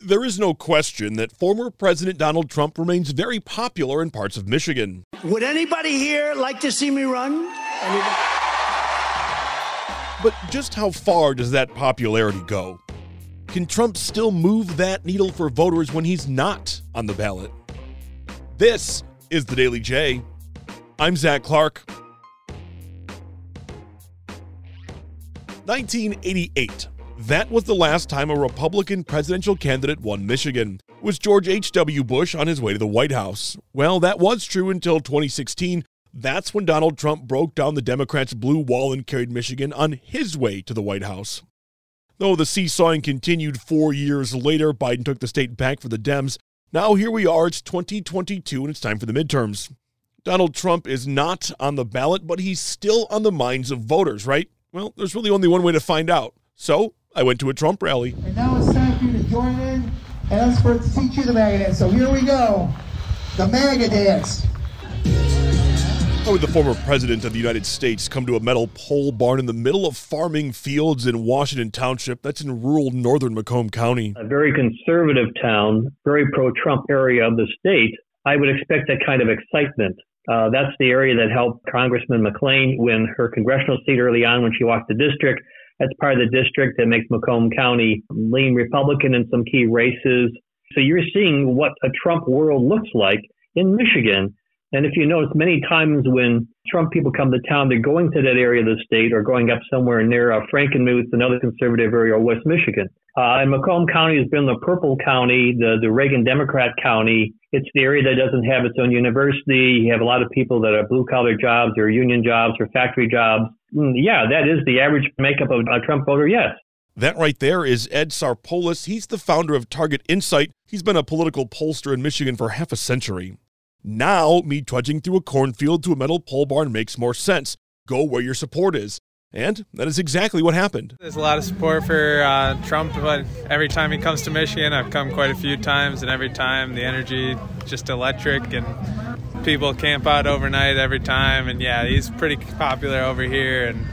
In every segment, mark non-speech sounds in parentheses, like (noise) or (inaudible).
There is no question that former President Donald Trump remains very popular in parts of Michigan. Would anybody here like to see me run? Anybody? But just how far does that popularity go? Can Trump still move that needle for voters when he's not on the ballot? This is the Daily J. I'm Zach Clark. 1988. That was the last time a Republican presidential candidate won Michigan. Was George H.W. Bush on his way to the White House. Well, that was true until 2016. That's when Donald Trump broke down the Democrats' blue wall and carried Michigan on his way to the White House. Though the seesawing continued four years later, Biden took the state back for the Dems. Now here we are, it's 2022 and it's time for the midterms. Donald Trump is not on the ballot, but he's still on the minds of voters, right? Well, there's really only one way to find out. So I went to a Trump rally. And now it's time for you to join in and us for to teach you the MAGA dance. So here we go. The MAGA dance. How would the former president of the United States come to a metal pole barn in the middle of farming fields in Washington Township? That's in rural northern Macomb County. A very conservative town, very pro Trump area of the state. I would expect that kind of excitement. Uh, that's the area that helped Congressman McClain win her congressional seat early on when she walked the district. That's part of the district that makes Macomb County lean Republican in some key races. So you're seeing what a Trump world looks like in Michigan. And if you notice, many times when Trump people come to town, they're going to that area of the state or going up somewhere near uh, Frankenmuth, another conservative area, or West Michigan. Uh, and Macomb County has been the purple county, the, the Reagan Democrat county. It's the area that doesn't have its own university. You have a lot of people that are blue collar jobs or union jobs or factory jobs. Mm, yeah, that is the average makeup of a Trump voter, yes. That right there is Ed Sarpolis. He's the founder of Target Insyght. He's been a political pollster in Michigan for half a century. Now, me trudging through a cornfield to a metal pole barn makes more sense. Go where your support is. And that is exactly what happened. There's a lot of support for uh, Trump, but every time he comes to Michigan, I've come quite a few times, and every time the energy just electric, and people camp out overnight every time. And yeah, he's pretty popular over here. And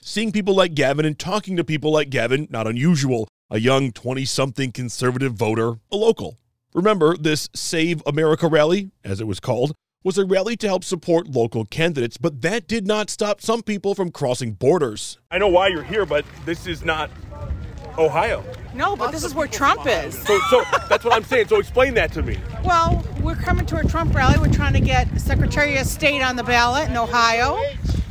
seeing people like Gavin and talking to people like Gavin, not unusual. A young 20 something conservative voter, a local. Remember, this Save America rally, as it was called, was a rally to help support local candidates, but that did not stop some people from crossing borders. I know why you're here, but this is not Ohio. No, but this is where Trump is. So, so that's what I'm saying. So explain that to me. Well, we're coming to a Trump rally. We're trying to get Secretary of State on the ballot in Ohio.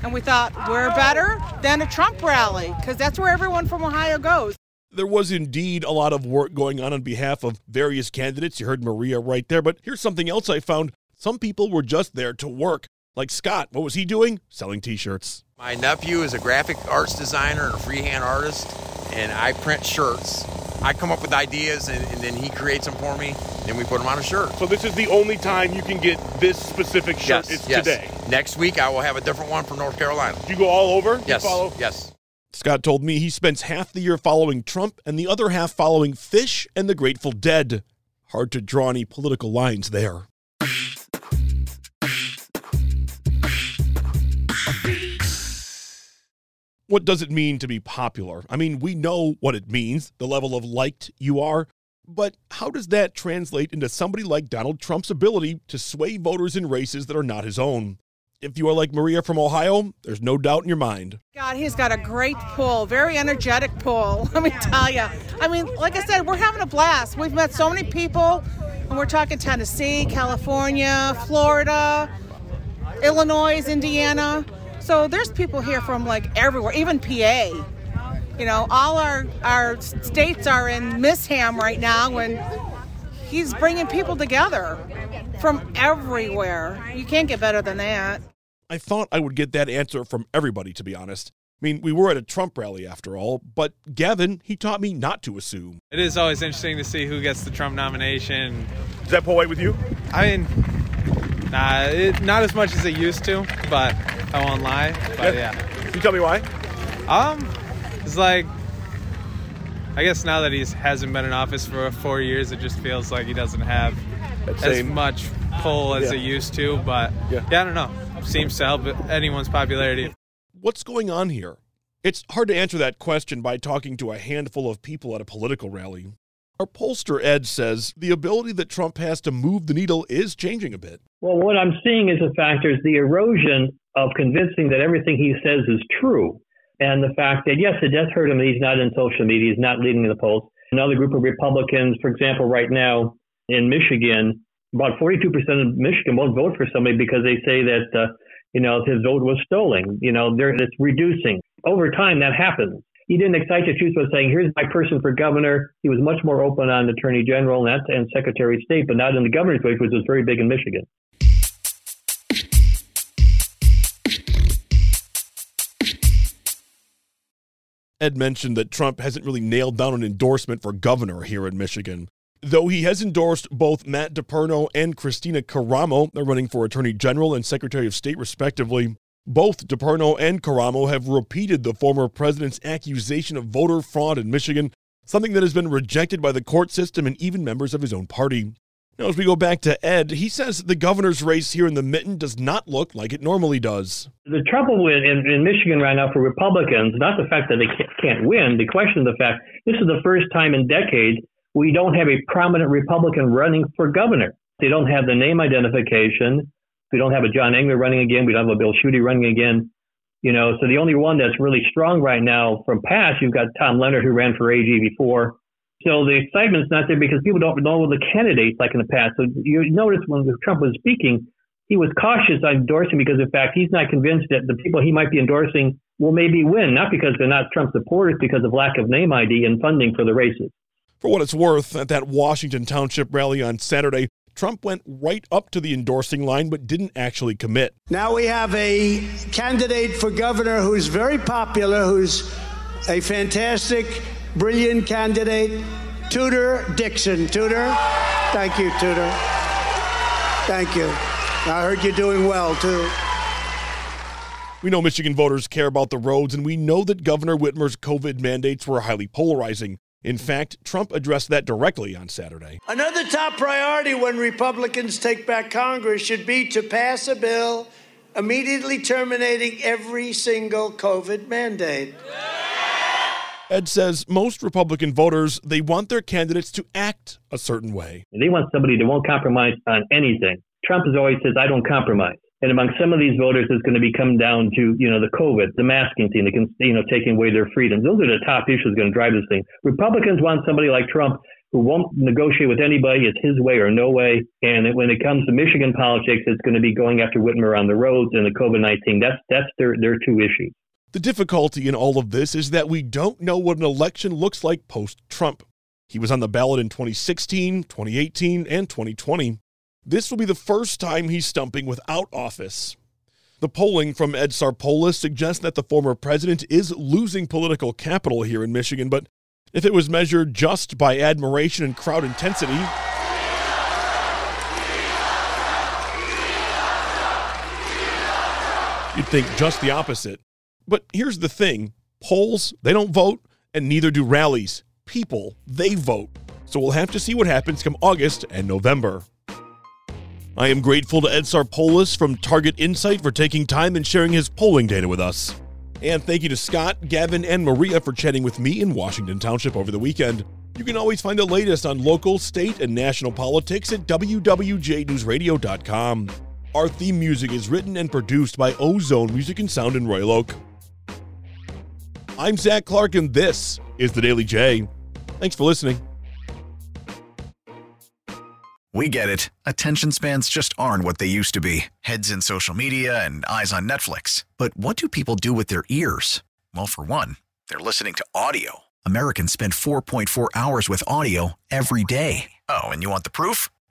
And we thought we're better than a Trump rally because that's where everyone from Ohio goes. There was indeed a lot of work going on on behalf of various candidates. You heard Maria right there. But here's something else I found. Some people were just there to work. Like Scott, what was he doing? Selling t shirts. My nephew is a graphic arts designer and a freehand artist, and I print shirts. I come up with ideas and, and, then he creates them for me, and we put them on a shirt. So this is the only time you can get this specific shirt yes, is yes. today. Next week I will have a different one from North Carolina. Do you go all over? Yes. You follow? Yes. Scott told me he spends half the year following Trump and the other half following Phish and the Grateful Dead. Hard to draw any political lines there. What does it mean to be popular? I mean, we know what it means, the level of liked you are, but how does that translate into somebody like Donald Trump's ability to sway voters in races that are not his own? If you are like Maria from Ohio, there's no doubt in your mind. God, he's got a great pull, very energetic pull, (laughs) let me tell you. I mean, like I said, we're having a blast. We've met so many people, and we're talking Tennessee, California, Florida, Illinois, Indiana. So there's people here from like everywhere, even PA. You know, all our our states are in Miss misham right now, and he's bringing people together from everywhere. You can't get better than that. I thought I would get that answer from everybody, to be honest. I mean, we were at a Trump rally after all, but Gavin, he taught me not to assume. It is always interesting to see who gets the Trump nomination. Does that pull weight with you? I mean, nah, it, not as much as it used to, but I won't lie. But yeah. Can you tell me why? Um, it's like, I guess now that he hasn't been in office for four years, it just feels like he doesn't have That as same- much pull as Yeah. it used to. But Yeah. yeah, I don't know. Seems to help anyone's popularity. What's going on here? It's hard to answer that question by talking to a handful of people at a political rally. Our pollster Ed says the ability that Trump has to move the needle is changing a bit. Well, what I'm seeing is the factor is the erosion of convincing that everything he says is true. And the fact that, yes, it does hurt him he's not in social media, he's not leading the polls. Another group of Republicans, for example, right now in Michigan, about 42% of Michigan won't vote for somebody because they say that, uh, you know, his vote was stolen. You know, it's reducing. Over time, that happens. He didn't excite the troops by saying, here's my person for governor. He was much more open on attorney general and, and secretary of state, but not in the governor's race, which was very big in Michigan. Ed mentioned that Trump hasn't really nailed down an endorsement for governor here in Michigan. Though he has endorsed both Matt DePerno and Kristina Karamo, they're running for Attorney General and Secretary of State, respectively. Both DePerno and Karamo have repeated the former president's accusation of voter fraud in Michigan, something that has been rejected by the court system and even members of his own party. Now, as we go back to Ed, he says the governor's race here in the mitten does not look like it normally does. The trouble with in, in Michigan right now for Republicans, not the fact that they ca- can't win, the question of the fact this is the first time in decades we don't have a prominent Republican running for governor. They don't have the name identification. We don't have a John Engler running again. We don't have a Bill Schuette running again. You know, so the only one that's really strong right now from past, you've got Tom Leonard who ran for AG before. So the excitement's not there because people don't know the candidates like in the past. So you notice when Trump was speaking, he was cautious on endorsing because, in fact, he's not convinced that the people he might be endorsing will maybe win, not because they're not Trump supporters, because of lack of name ID and funding for the races. For what it's worth, at that Washington Township rally on Saturday, Trump went right up to the endorsing line but didn't actually commit. Now we have a candidate for governor who's very popular, who's a fantastic, brilliant candidate, Tudor Dixon. Tudor, thank you, Tudor. Thank you. I heard you're doing well, too. We know Michigan voters care about the roads, and we know that Governor Whitmer's COVID mandates were highly polarizing. In fact, Trump addressed that directly on Saturday. Another top priority when Republicans take back Congress should be to pass a bill immediately terminating every single COVID mandate. Ed says most Republican voters, they want their candidates to act a certain way. They want somebody that won't compromise on anything. Trump has always says, I don't compromise. And among some of these voters, it's going to be come down to, you know, the COVID, the masking thing, the, you know, taking away their freedoms. Those are the top issues going to drive this thing. Republicans want somebody like Trump who won't negotiate with anybody. It's his way or no way. And when it comes to Michigan politics, it's going to be going after Whitmer on the roads and the COVID-19. That's, that's their, their two issues. The difficulty in all of this is that we don't know what an election looks like post Trump. He was on the ballot in 2016, 2018, and 2020. This will be the first time he's stumping without office. The polling from Ed Sarpolis suggests that the former president is losing political capital here in Michigan, but if it was measured just by admiration and crowd intensity, you'd think just the opposite. But here's the thing polls, they don't vote, and neither do rallies. People, they vote. So we'll have to see what happens come August and November. I am grateful to Ed Sarpolis from Target Insyght for taking time and sharing his polling data with us. And thank you to Scott, Gavin, and Maria for chatting with me in Washington Township over the weekend. You can always find the latest on local, state, and national politics at wwjnewsradio.com. Our theme music is written and produced by Ozone Music and Sound in Royal Oak. I'm Zach Clark, and this is the Daily J. Thanks for listening. We get it. Attention spans just aren't what they used to be heads in social media and eyes on Netflix. But what do people do with their ears? Well, for one, they're listening to audio. Americans spend 4.4 hours with audio every day. Oh, and you want the proof?